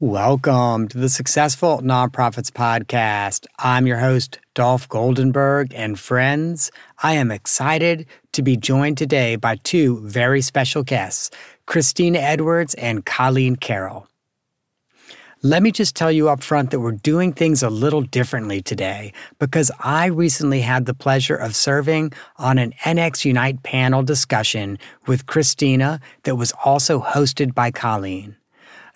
Welcome to the Successful Nonprofits Podcast. I'm your host, Dolph Goldenberg, and friends, I am excited to be joined today by two very special guests, Christina Edwards and Colleen Carroll. Let me just tell you up front that we're doing things a little differently today because I recently had the pleasure of serving on an NXUnite panel discussion with Christina that was also hosted by Colleen.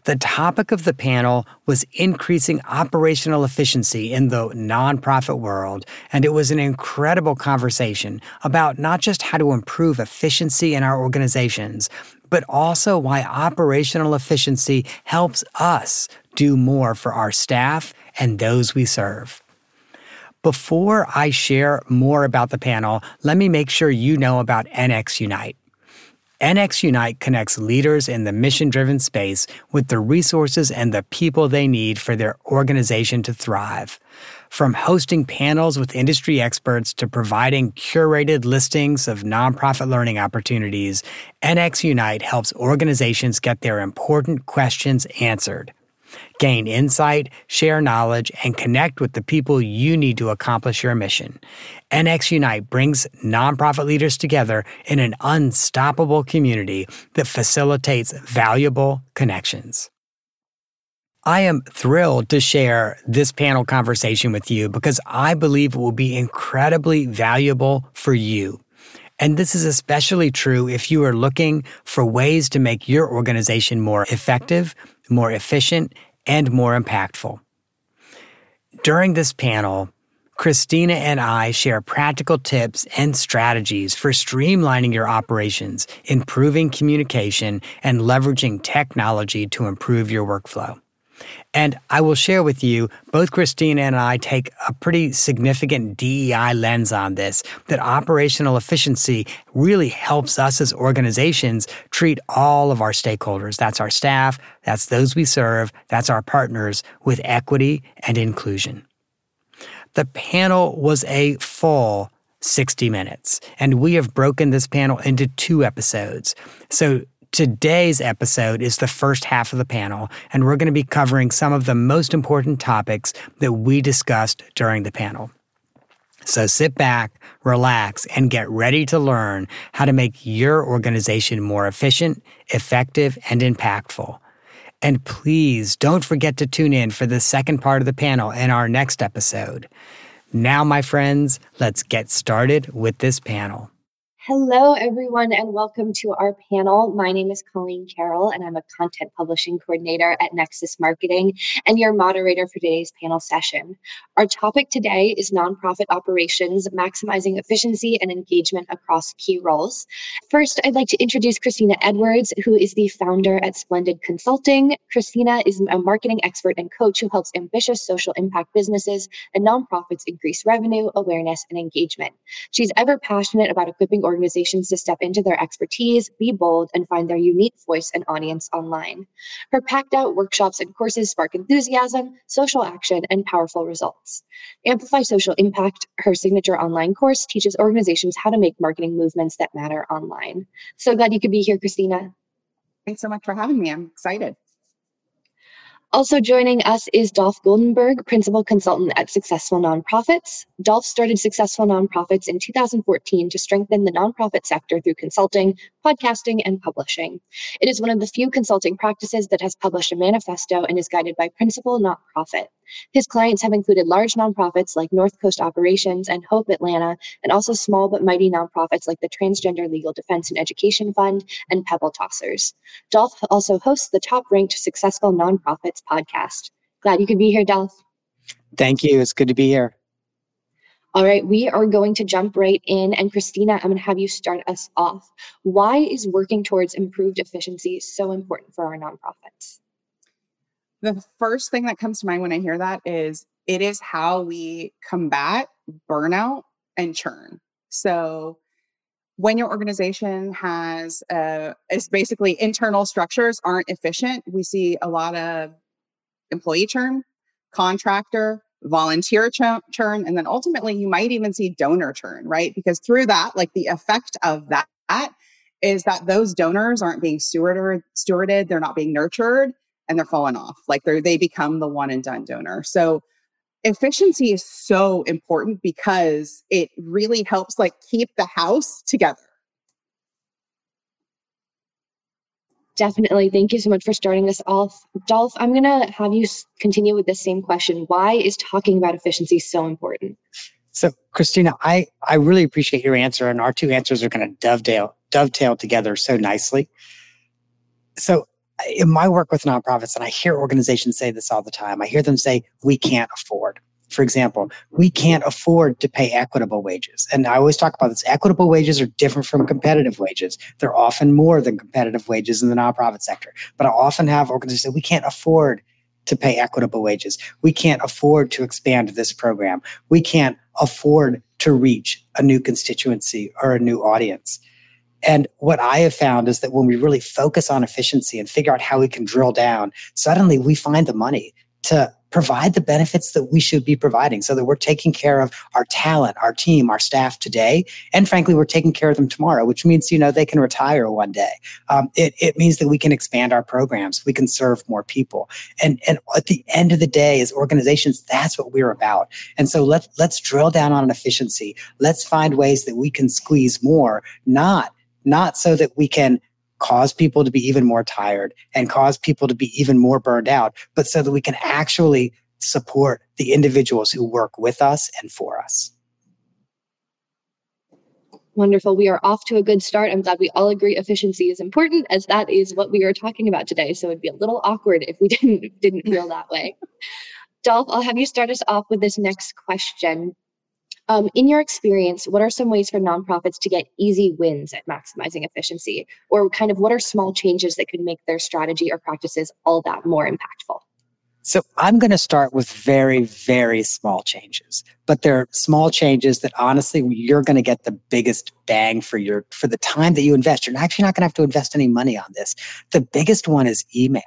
The topic of the panel was increasing operational efficiency in the nonprofit world, and it was an incredible conversation about not just how to improve efficiency in our organizations, but also why operational efficiency helps us do more for our staff and those we serve. Before I share more about the panel, let me make sure you know about NXUnite. NXUnite connects leaders in the mission driven space with the resources and the people they need for their organization to thrive. From hosting panels with industry experts to providing curated listings of nonprofit learning opportunities, NXUnite helps organizations get their important questions answered gain insight, share knowledge, and connect with the people you need to accomplish your mission. NXUnite brings nonprofit leaders together in an unstoppable community that facilitates valuable connections. I am thrilled to share this panel conversation with you because I believe it will be incredibly valuable for you. And this is especially true if you are looking for ways to make your organization more effective, more efficient, and more impactful. During this panel, Christina and I share practical tips and strategies for streamlining your operations, improving communication, and leveraging technology to improve your workflow. And I will share with you, both Christina and I take a pretty significant DEI lens on this, that operational efficiency really helps us as organizations treat all of our stakeholders. That's our staff, that's those we serve, that's our partners with equity and inclusion. The panel was a full 60 minutes, and we have broken this panel into two episodes. So Today's episode is the first half of the panel, and we're going to be covering some of the most important topics that we discussed during the panel. So sit back, relax, and get ready to learn how to make your organization more efficient, effective, and impactful. And please don't forget to tune in for the second part of the panel in our next episode. Now, my friends, let's get started with this panel. Hello, everyone, and welcome to our panel. My name is Colleen Carroll, and I'm a content publishing coordinator at Nexus Marketing and your moderator for today's panel session. Our topic today is nonprofit operations, maximizing efficiency and engagement across key roles. First, I'd like to introduce Christina Edwards, who is the founder at Splendid Consulting. Christina is a marketing expert and coach who helps ambitious social impact businesses and nonprofits increase revenue, awareness, and engagement. She's ever passionate about equipping organizations to step into their expertise, be bold, and find their unique voice and audience online. Her packed out workshops and courses spark enthusiasm, social action, and powerful results. Amplify Social Impact, her signature online course, teaches organizations how to make marketing movements that matter online. So glad you could be here, Christina. Thanks so much for having me. I'm excited. Also joining us is Dolph Goldenberg, Principal Consultant at Successful Nonprofits. Dolph started Successful Nonprofits in 2014 to strengthen the nonprofit sector through consulting, podcasting, and publishing. It is one of the few consulting practices that has published a manifesto and is guided by principle, not profit. His clients have included large nonprofits like North Coast Operations and Hope Atlanta, and also small but mighty nonprofits like the Transgender Legal Defense and Education Fund and Pebble Tossers. Dolph also hosts the top ranked Successful Nonprofits podcast. Glad you could be here, Dolph. Thank you. It's good to be here. All right, we are going to jump right in. And Christina, I'm going to have you start us off. Why is working towards improved efficiency so important for our nonprofits? The first thing that comes to mind when I hear that is it is how we combat burnout and churn. So, when your organization has uh, is basically internal structures aren't efficient, we see a lot of employee churn, contractor, volunteer ch- churn, and then ultimately you might even see donor churn, right? Because through that, like the effect of that is that those donors aren't being stewarded, stewarded, they're not being nurtured, and they're falling off. Like they they become the one and done donor. So efficiency is so important because it really helps like keep the house together. Definitely. Thank you so much for starting us off. Dolph, I'm going to have you continue with the same question. Why is talking about efficiency so important? So, Christina, I, I really appreciate your answer, and our two answers are going to dovetail dovetail together so nicely. So, in my work with nonprofits, and I hear organizations say this all the time, I hear them say, we can't afford. For example, we can't afford to pay equitable wages. And I always talk about this equitable wages are different from competitive wages. They're often more than competitive wages in the nonprofit sector. But I often have organizations say, we can't afford to pay equitable wages. We can't afford to expand this program. We can't afford to reach a new constituency or a new audience. And what I have found is that when we really focus on efficiency and figure out how we can drill down, suddenly we find the money to provide the benefits that we should be providing so that we're taking care of our talent, our team, our staff today. And frankly, we're taking care of them tomorrow, which means, you know, they can retire one day. Um, it, it means that we can expand our programs. We can serve more people. And, and at the end of the day, as organizations, that's what we're about. And so let, let's drill down on efficiency. Let's find ways that we can squeeze more, not, not so that we can cause people to be even more tired and cause people to be even more burned out, but so that we can actually support the individuals who work with us and for us. Wonderful. We are off to a good start. I'm glad we all agree efficiency is important as that is what we are talking about today. So it'd be a little awkward if we didn't didn't feel that way. Dolph, I'll have you start us off with this next question. Um, in your experience, what are some ways for nonprofits to get easy wins at maximizing efficiency? Or kind of what are small changes that could make their strategy or practices all that more impactful? So I'm going to start with very, very small changes, but they're small changes that honestly you're going to get the biggest bang for your for the time that you invest. You're actually not going to have to invest any money on this. The biggest one is email.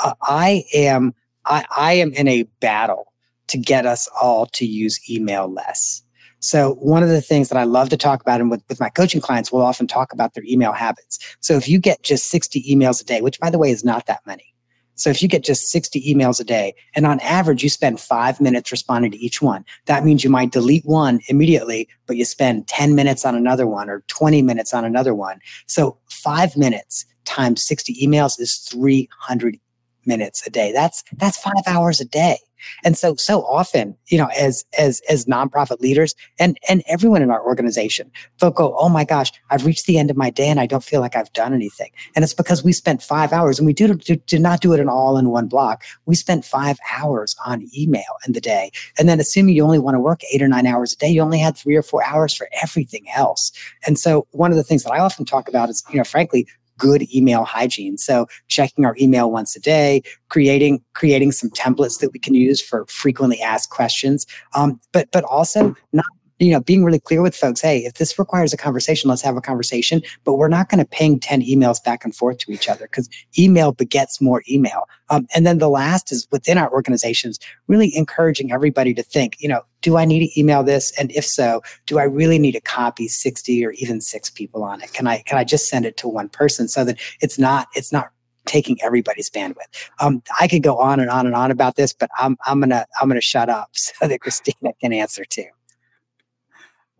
Uh, I am I, I am in a battle to get us all to use email less. So one of the things that I love to talk about and with, with my coaching clients, we'll often talk about their email habits. So if you get just 60 emails a day, which by the way is not that many. So if you get just 60 emails a day and on average you spend five minutes responding to each one, that means you might delete one immediately, but you spend 10 minutes on another one or 20 minutes on another one. So five minutes times 60 emails is 300 minutes a day. That's, that's five hours a day. And so, so often, you know, as as as nonprofit leaders and and everyone in our organization, they'll go, "Oh my gosh, I've reached the end of my day and I don't feel like I've done anything." And it's because we spent five hours, and we do, do did not do it in all in one block. We spent five hours on email in the day, and then assuming you only want to work eight or nine hours a day, you only had three or four hours for everything else. And so, one of the things that I often talk about is, you know, frankly, good email hygiene. So checking our email once a day, creating creating some templates that we can use for frequently asked questions, um, but but also not you know, being really clear with folks, hey, if this requires a conversation, let's have a conversation. But we're not going to ping 10 emails back and forth to each other because email begets more email. Um, and then the last is within our organizations, really encouraging everybody to think, you know, do I need to email this? And if so, do I really need to copy 60 or even six people on it? Can I can I just send it to one person so that it's not it's not taking everybody's bandwidth. Um, I could go on and on and on about this, but I'm I'm gonna I'm gonna shut up so that Christina can answer too.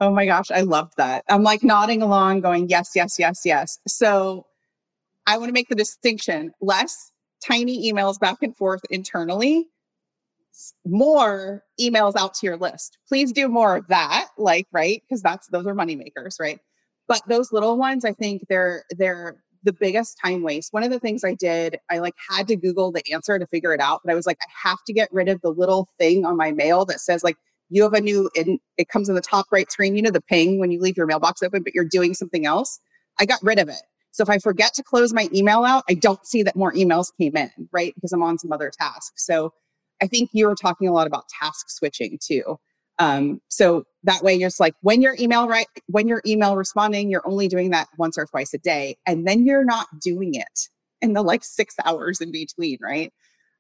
Oh my gosh, I loved that. I'm like nodding along, going, yes, yes, yes, yes. So I want to make the distinction less tiny emails back and forth internally, more emails out to your list. Please do more of that, like, right? Because that's those are money makers, right? But those little ones, I think they're they're the biggest time waste. One of the things I did, I like had to Google the answer to figure it out, but I was like, I have to get rid of the little thing on my mail that says like you have a new and it comes in the top right screen you know the ping when you leave your mailbox open but you're doing something else. I got rid of it. So if i forget to close my email out i don't see that more emails came in right because i'm on some other task. so i think you were talking a lot about task switching too. Um, so that way you're just like when you're email right when you're email responding you're only doing that once or twice a day and then you're not doing it in the like six hours in between right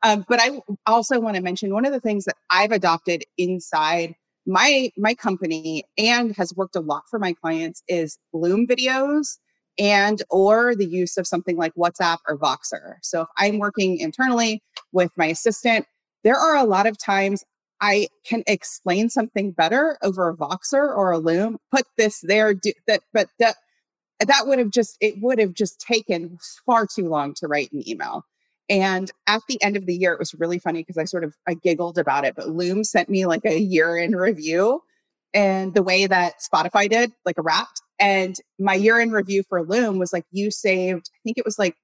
um, but I also want to mention one of the things that I've adopted inside my my company and has worked a lot for my clients is Loom videos and or the use of something like WhatsApp or Voxer. So if I'm working internally with my assistant, there are a lot of times I can explain something better over a Voxer or a Loom. Put this there, do that, but that that would have just it would have just taken far too long to write an email. And at the end of the year, it was really funny because I sort of I giggled about it. But Loom sent me like a year in review, and the way that Spotify did, like a wrapped. And my year in review for Loom was like you saved. I think it was like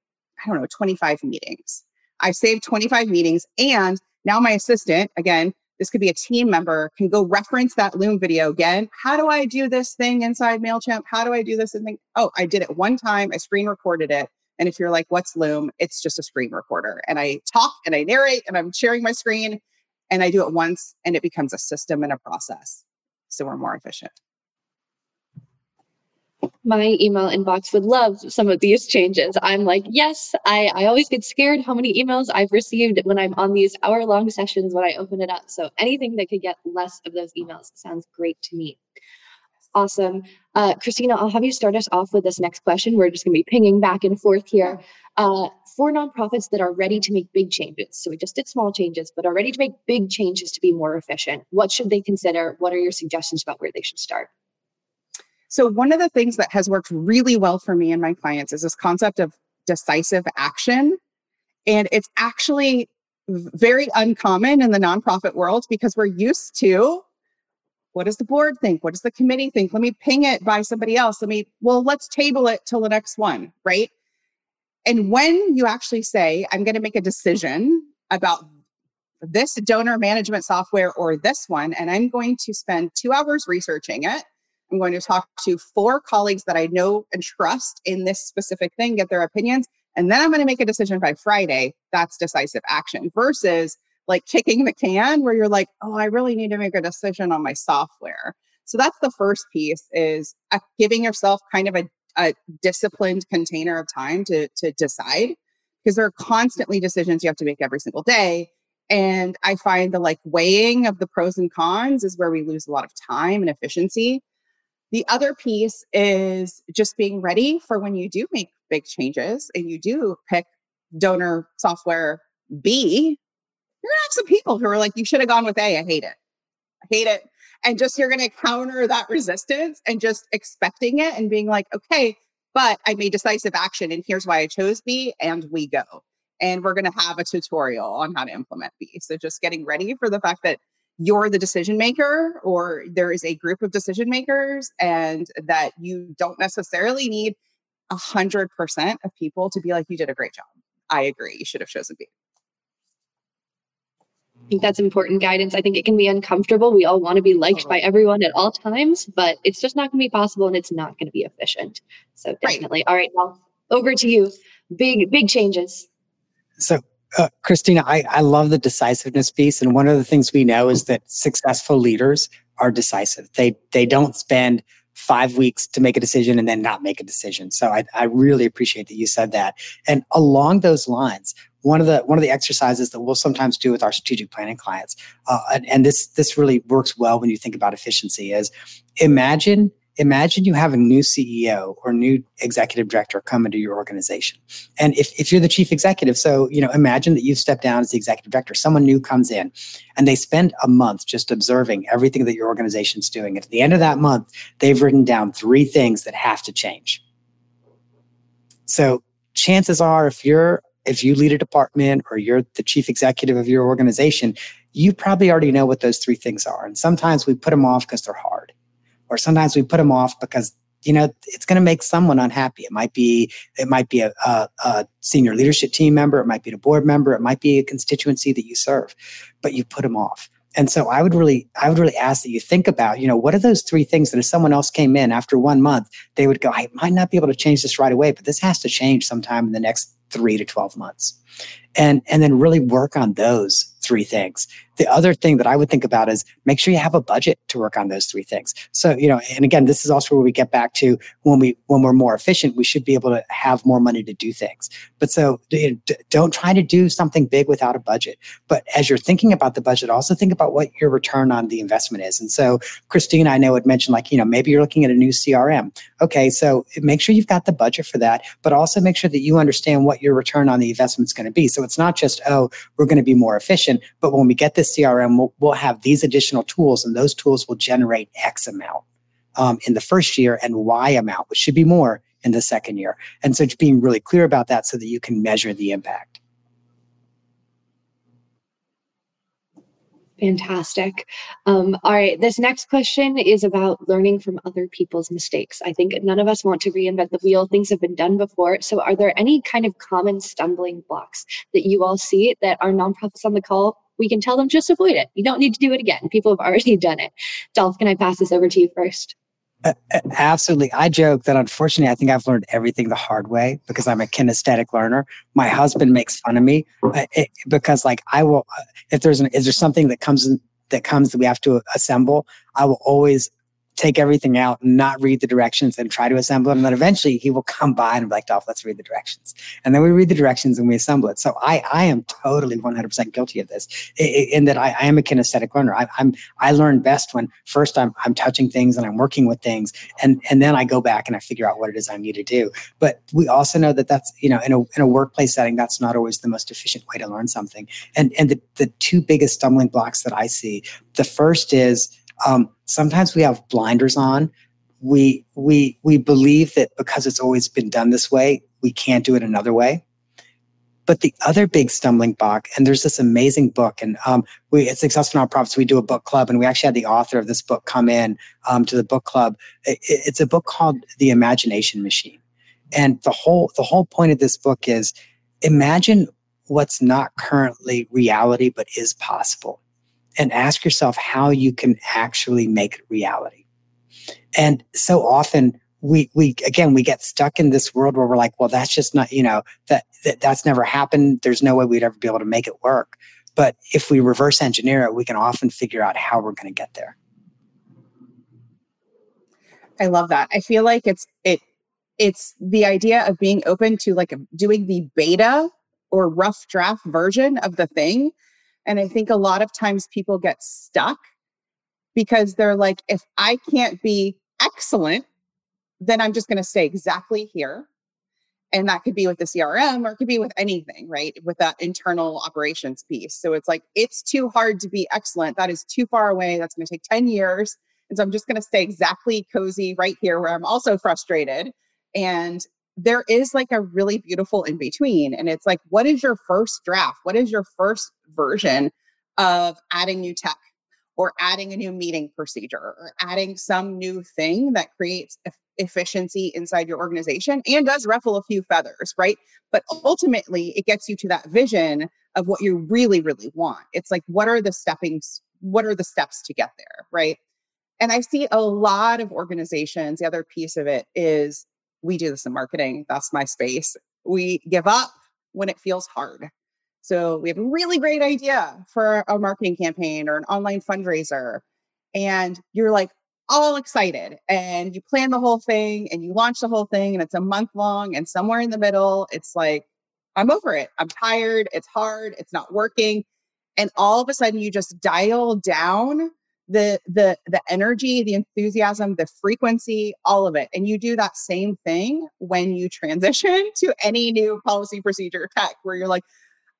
I don't know 25 meetings. I saved 25 meetings, and now my assistant again this could be a team member can go reference that loom video again how do i do this thing inside mailchimp how do i do this and think oh i did it one time i screen recorded it and if you're like what's loom it's just a screen recorder and i talk and i narrate and i'm sharing my screen and i do it once and it becomes a system and a process so we're more efficient my email inbox would love some of these changes. I'm like, yes, I, I always get scared how many emails I've received when I'm on these hour long sessions when I open it up. So anything that could get less of those emails sounds great to me. Awesome. Uh, Christina, I'll have you start us off with this next question. We're just going to be pinging back and forth here. Uh, for nonprofits that are ready to make big changes, so we just did small changes, but are ready to make big changes to be more efficient, what should they consider? What are your suggestions about where they should start? So, one of the things that has worked really well for me and my clients is this concept of decisive action. And it's actually very uncommon in the nonprofit world because we're used to what does the board think? What does the committee think? Let me ping it by somebody else. Let me, well, let's table it till the next one, right? And when you actually say, I'm going to make a decision about this donor management software or this one, and I'm going to spend two hours researching it I'm going to talk to four colleagues that I know and trust in this specific thing, get their opinions, and then I'm going to make a decision by Friday. That's decisive action versus like kicking the can where you're like, oh, I really need to make a decision on my software. So that's the first piece is uh, giving yourself kind of a, a disciplined container of time to, to decide because there are constantly decisions you have to make every single day. And I find the like weighing of the pros and cons is where we lose a lot of time and efficiency. The other piece is just being ready for when you do make big changes and you do pick donor software B, gonna have some people who are like, you should have gone with A. I hate it. I hate it. And just you're gonna counter that resistance and just expecting it and being like, okay, but I made decisive action and here's why I chose B, and we go. And we're gonna have a tutorial on how to implement B. So just getting ready for the fact that you're the decision maker or there is a group of decision makers and that you don't necessarily need a hundred percent of people to be like you did a great job i agree you should have chosen b think that's important guidance. I think it can be uncomfortable. We all want to be liked by everyone at all times, but it's just not going to be possible and it's not going to be efficient. So definitely. Right. All right, well, over to you. Big, big changes. So uh, Christina, I, I love the decisiveness piece. And one of the things we know is that successful leaders are decisive. They they don't spend five weeks to make a decision and then not make a decision. So I, I really appreciate that you said that. And along those lines, one of the one of the exercises that we'll sometimes do with our strategic planning clients, uh, and, and this this really works well when you think about efficiency, is imagine imagine you have a new CEO or new executive director come into your organization. And if, if you're the chief executive, so, you know, imagine that you've stepped down as the executive director, someone new comes in and they spend a month just observing everything that your organization's doing. At the end of that month, they've written down three things that have to change. So chances are if you're if you lead a department or you're the chief executive of your organization, you probably already know what those three things are. And sometimes we put them off because they're hard or sometimes we put them off because you know it's going to make someone unhappy. It might be it might be a, a, a, senior leadership team member it might be a board member it might be a constituency that you serve but you put them off. And so i would really i would really ask that you think about you know what are those three things that if someone else came in after one month they would go i might not be able to change this right away but this has to change sometime in the next three to 12 months. And and then really work on those three things the other thing that I would think about is make sure you have a budget to work on those three things. So, you know, and again, this is also where we get back to when we when we're more efficient, we should be able to have more money to do things. But so don't try to do something big without a budget. But as you're thinking about the budget, also think about what your return on the investment is. And so Christine, I know had mentioned like, you know, maybe you're looking at a new CRM. Okay, so make sure you've got the budget for that, but also make sure that you understand what your return on the investment is going to be. So it's not just, oh, we're going to be more efficient, but when we get this CRM, we'll, we'll have these additional tools and those tools will generate X amount um, in the first year and Y amount, which should be more in the second year. And so being really clear about that so that you can measure the impact. Fantastic. Um, all right. This next question is about learning from other people's mistakes. I think none of us want to reinvent the wheel. Things have been done before. So, are there any kind of common stumbling blocks that you all see that our nonprofits on the call? We can tell them just avoid it. You don't need to do it again. People have already done it. Dolph, can I pass this over to you first? Uh, absolutely. I joke that unfortunately, I think I've learned everything the hard way because I'm a kinesthetic learner. My husband makes fun of me uh, because, like, I will, uh, if there's an, is there something that comes that comes that we have to assemble, I will always take everything out not read the directions and try to assemble it. And then eventually he will come by and be like, Dolph, let's read the directions. And then we read the directions and we assemble it. So I, I am totally 100% guilty of this in that I, I am a kinesthetic learner. I, am I learn best when first I'm, I'm touching things and I'm working with things. And, and then I go back and I figure out what it is I need to do. But we also know that that's, you know, in a, in a workplace setting, that's not always the most efficient way to learn something. And, and the, the two biggest stumbling blocks that I see, the first is, um, sometimes we have blinders on. We we we believe that because it's always been done this way, we can't do it another way. But the other big stumbling block, and there's this amazing book, and um, we at Successful Nonprofits, we do a book club, and we actually had the author of this book come in um, to the book club. It, it's a book called The Imagination Machine, and the whole the whole point of this book is imagine what's not currently reality but is possible and ask yourself how you can actually make it reality. And so often we we again we get stuck in this world where we're like, well, that's just not, you know, that, that that's never happened. There's no way we'd ever be able to make it work. But if we reverse engineer it, we can often figure out how we're going to get there. I love that. I feel like it's it it's the idea of being open to like doing the beta or rough draft version of the thing and I think a lot of times people get stuck because they're like, if I can't be excellent, then I'm just going to stay exactly here. And that could be with the CRM or it could be with anything, right? With that internal operations piece. So it's like, it's too hard to be excellent. That is too far away. That's going to take 10 years. And so I'm just going to stay exactly cozy right here where I'm also frustrated. And there is like a really beautiful in between. And it's like, what is your first draft? What is your first version of adding new tech or adding a new meeting procedure or adding some new thing that creates efficiency inside your organization and does ruffle a few feathers, right? But ultimately, it gets you to that vision of what you really, really want. It's like, what are the steppings? What are the steps to get there, right? And I see a lot of organizations, the other piece of it is we do this in marketing. That's my space. We give up when it feels hard. So we have a really great idea for a marketing campaign or an online fundraiser. And you're like all excited and you plan the whole thing and you launch the whole thing and it's a month long. And somewhere in the middle, it's like, I'm over it. I'm tired. It's hard. It's not working. And all of a sudden, you just dial down the the the energy the enthusiasm the frequency all of it and you do that same thing when you transition to any new policy procedure tech where you're like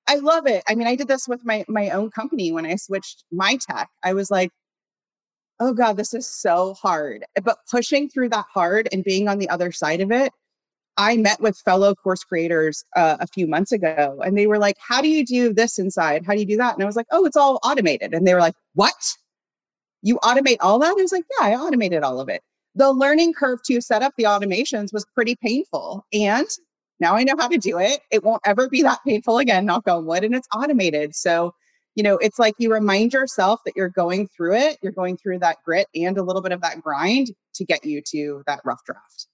i love it i mean i did this with my my own company when i switched my tech i was like oh god this is so hard but pushing through that hard and being on the other side of it I met with fellow course creators uh, a few months ago, and they were like, "How do you do this inside? How do you do that?" And I was like, "Oh, it's all automated." And they were like, "What?" you automate all that? I was like, yeah, I automated all of it. The learning curve to set up the automations was pretty painful. And now I know how to do it. It won't ever be that painful again, knock on wood, and it's automated. So, you know, it's like you remind yourself that you're going through it, you're going through that grit and a little bit of that grind to get you to that rough draft.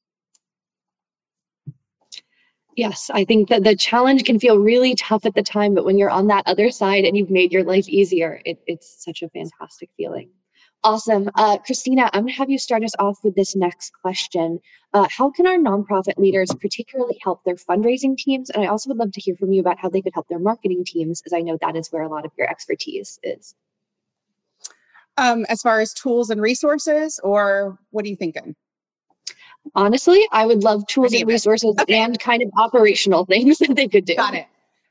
Yes, I think that the challenge can feel really tough at the time, but when you're on that other side and you've made your life easier, it, it's such a fantastic feeling. Awesome. Uh, Christina, I'm going to have you start us off with this next question. Uh, how can our nonprofit leaders particularly help their fundraising teams? And I also would love to hear from you about how they could help their marketing teams, as I know that is where a lot of your expertise is. Um, as far as tools and resources, or what are you thinking? honestly, I would love tools and resources okay. and kind of operational things that they could do. Got it.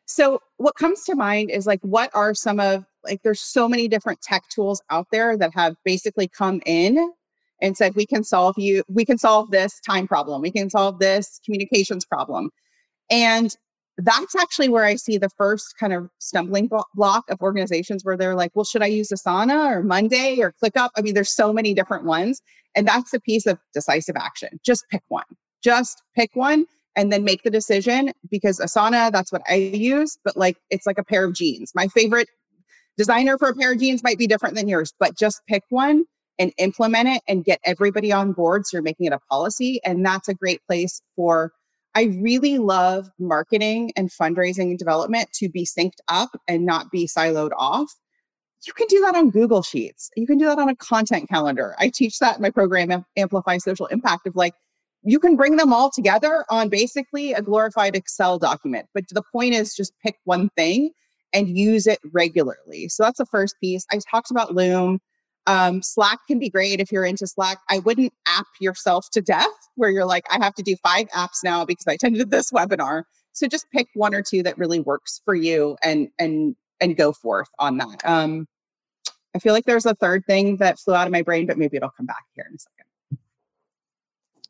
So, what comes to mind is like, what are some of like, there's so many different tech tools out there that have basically come in and said, we can solve you, we can solve this time problem, we can solve this communications problem. And that's actually where I see the first kind of stumbling block of organizations where they're like, well, should I use Asana or Monday or ClickUp? I mean, there's so many different ones. And that's the piece of decisive action. Just pick one. Just pick one and then make the decision because Asana, that's what I use, but like it's like a pair of jeans. My favorite designer for a pair of jeans might be different than yours, but just pick one and implement it and get everybody on board. So you're making it a policy. And that's a great place for I really love marketing and fundraising and development to be synced up and not be siloed off. You can do that on Google Sheets. You can do that on a content calendar. I teach that in my program, Amplify Social Impact, of like, you can bring them all together on basically a glorified Excel document. But the point is just pick one thing and use it regularly. So that's the first piece. I talked about Loom. Um, Slack can be great if you're into Slack. I wouldn't app yourself to death where you're like, I have to do five apps now because I attended this webinar. So just pick one or two that really works for you and and and go forth on that. Um, I feel like there's a third thing that flew out of my brain, but maybe it'll come back here in a second.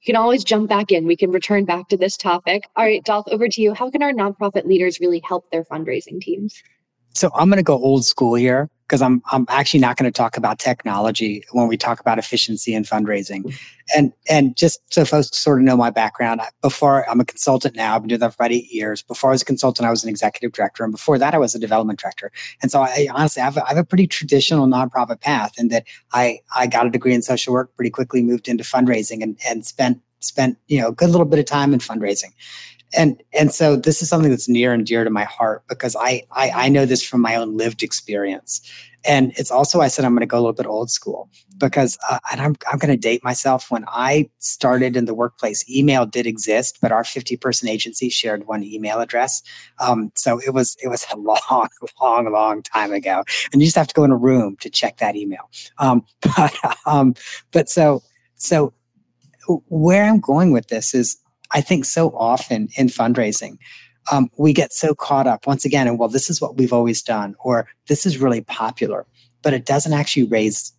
You can always jump back in. We can return back to this topic. All right, Dolph, over to you. How can our nonprofit leaders really help their fundraising teams? So I'm going to go old school here because I'm I'm actually not going to talk about technology when we talk about efficiency and fundraising. And and just so folks sort of know my background, before I'm a consultant now, I've been doing that for about eight years. Before I was a consultant, I was an executive director, and before that, I was a development director. And so I honestly I have a, I have a pretty traditional nonprofit path in that I I got a degree in social work pretty quickly, moved into fundraising, and and spent spent you know a good little bit of time in fundraising and and so this is something that's near and dear to my heart because I, I I, know this from my own lived experience, and it's also I said I'm going to go a little bit old school because uh, and I'm I'm going to date myself. When I started in the workplace, email did exist, but our 50 person agency shared one email address, um, so it was it was a long long long time ago, and you just have to go in a room to check that email. Um, but um, but so so where I'm going with this is I think so often in fundraising, um, we get so caught up once again, and well, this is what we've always done, or this is really popular, but it doesn't actually raise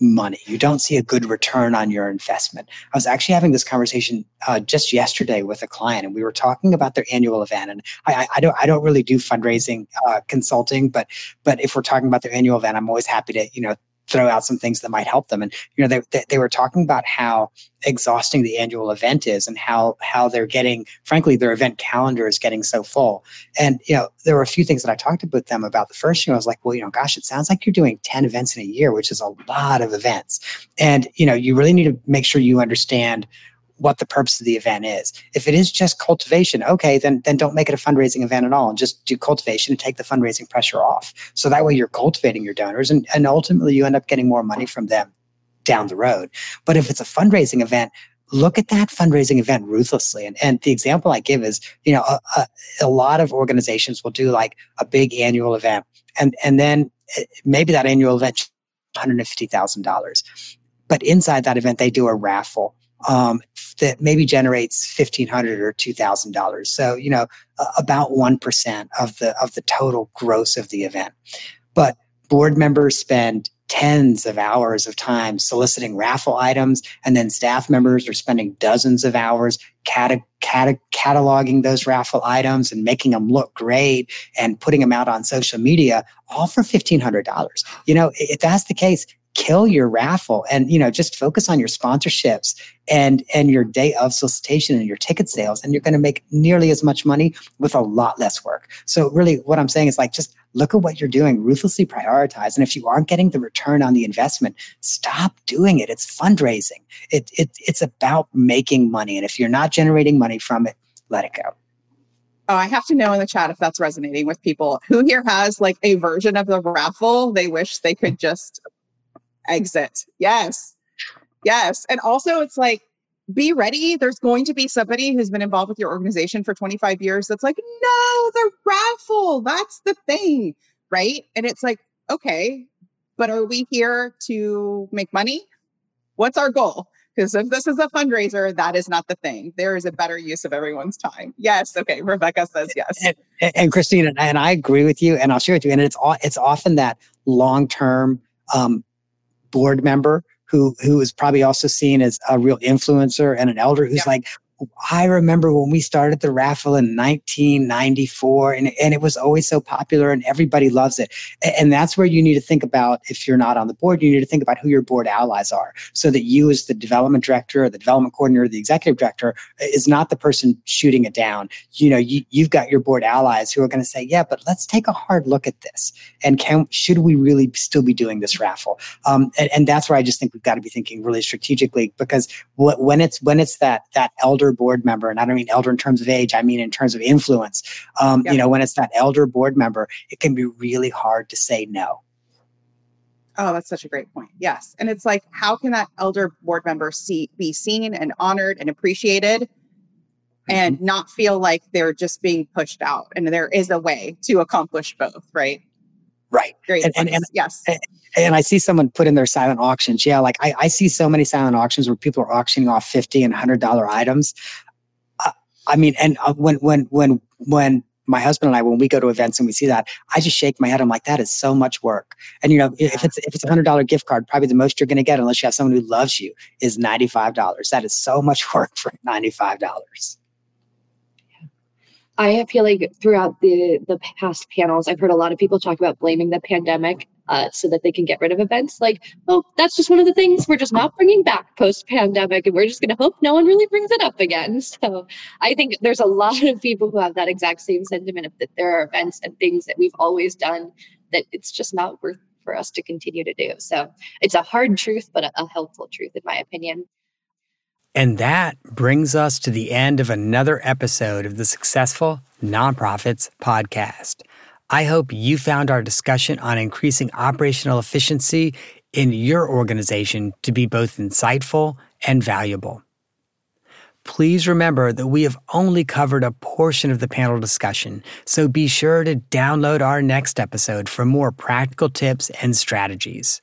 money. You don't see a good return on your investment. I was actually having this conversation uh, just yesterday with a client, and we were talking about their annual event. And I, I, don't, I don't really do fundraising uh, consulting, but but if we're talking about their annual event, I'm always happy to you know throw out some things that might help them. And you know, they, they, they were talking about how exhausting the annual event is, and how how they're getting, frankly, their event calendar is getting so full. And you know, there were a few things that I talked about them about. The first year, I was like, well, you know, gosh, it sounds like you're doing ten events in a year, which is a lot of events. And you know, you really need to make sure you understand what the purpose of the event is. If it is just cultivation, okay, then then don't make it a fundraising event at all and just do cultivation and take the fundraising pressure off. So that way you're cultivating your donors and, and ultimately you end up getting more money from them down the road. But if it's a fundraising event, look at that fundraising event ruthlessly. And, and the example I give is, you know, a, a, a lot of organizations will do like a big annual event and, and then eh, maybe that annual event $150,000. But inside that event, they do a raffle um, that maybe generates fifteen hundred or two thousand dollars. So you know about one percent of the of the total gross of the event. But board members spend tens of hours of time soliciting raffle items, and then staff members are spending dozens of hours cata- cata- cataloging those raffle items and making them look great and putting them out on social media, all for fifteen hundred dollars. You know, if that's the case, kill your raffle and you know just focus on your sponsorships and and your day of solicitation and your ticket sales and you're going to make nearly as much money with a lot less work. So really what i'm saying is like just look at what you're doing ruthlessly prioritize and if you aren't getting the return on the investment stop doing it. It's fundraising. It, it it's about making money and if you're not generating money from it let it go. Oh, I have to know in the chat if that's resonating with people. Who here has like a version of the raffle they wish they could just exit? Yes. Yes. And also, it's like, be ready. There's going to be somebody who's been involved with your organization for 25 years that's like, no, the raffle, that's the thing. Right. And it's like, okay, but are we here to make money? What's our goal? Because if this is a fundraiser, that is not the thing. There is a better use of everyone's time. Yes. Okay. Rebecca says yes. And, and Christine, and I agree with you, and I'll share with you. And it's it's often that long term um, board member who who is probably also seen as a real influencer and an elder who's yeah. like, I remember when we started the raffle in 1994 and, and it was always so popular and everybody loves it. And, and that's where you need to think about if you're not on the board, you need to think about who your board allies are so that you as the development director or the development coordinator, or the executive director is not the person shooting it down. You know, you, you've got your board allies who are going to say, yeah, but let's take a hard look at this. And can, should we really still be doing this raffle? Um, and, and that's where I just think we've got to be thinking really strategically because when it's, when it's that, that elder board member, and I don't mean elder in terms of age, I mean in terms of influence. Um, yep. You know, when it's that elder board member, it can be really hard to say no. Oh, that's such a great point. Yes. And it's like, how can that elder board member see be seen and honored and appreciated and mm-hmm. not feel like they're just being pushed out? And there is a way to accomplish both, right? Right. Great. And, and, and, yes. And, and I see someone put in their silent auctions. Yeah, like I, I see so many silent auctions where people are auctioning off fifty and hundred dollar items. Uh, I mean, and uh, when when when when my husband and I, when we go to events and we see that, I just shake my head. I'm like, that is so much work. And you know, if it's if it's a hundred dollar gift card, probably the most you're going to get, unless you have someone who loves you, is ninety five dollars. That is so much work for ninety five dollars. I feel like throughout the the past panels, I've heard a lot of people talk about blaming the pandemic uh, so that they can get rid of events. Like, oh, that's just one of the things we're just not bringing back post pandemic, and we're just going to hope no one really brings it up again. So I think there's a lot of people who have that exact same sentiment of that there are events and things that we've always done that it's just not worth for us to continue to do. So it's a hard truth, but a, a helpful truth, in my opinion. And that brings us to the end of another episode of the Successful Nonprofits Podcast. I hope you found our discussion on increasing operational efficiency in your organization to be both insightful and valuable. Please remember that we have only covered a portion of the panel discussion, so be sure to download our next episode for more practical tips and strategies.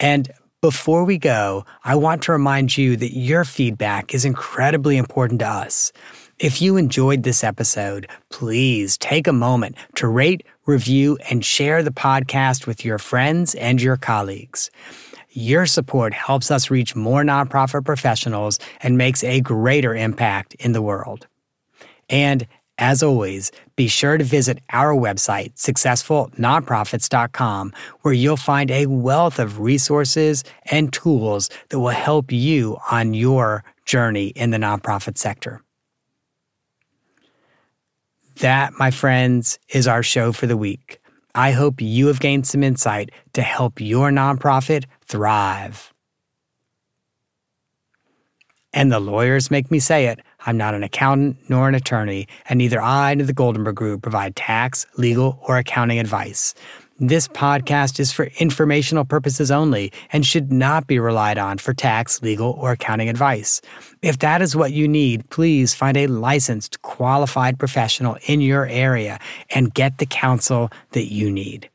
And before we go, I want to remind you that your feedback is incredibly important to us. If you enjoyed this episode, please take a moment to rate, review, and share the podcast with your friends and your colleagues. Your support helps us reach more nonprofit professionals and makes a greater impact in the world. And as always, be sure to visit our website, successfulnonprofits.com, where you'll find a wealth of resources and tools that will help you on your journey in the nonprofit sector. That, my friends, is our show for the week. I hope you have gained some insight to help your nonprofit thrive. And the lawyers make me say it. I'm not an accountant nor an attorney, and neither I nor the Goldenberg Group provide tax, legal, or accounting advice. This podcast is for informational purposes only and should not be relied on for tax, legal, or accounting advice. If that is what you need, please find a licensed, qualified professional in your area and get the counsel that you need.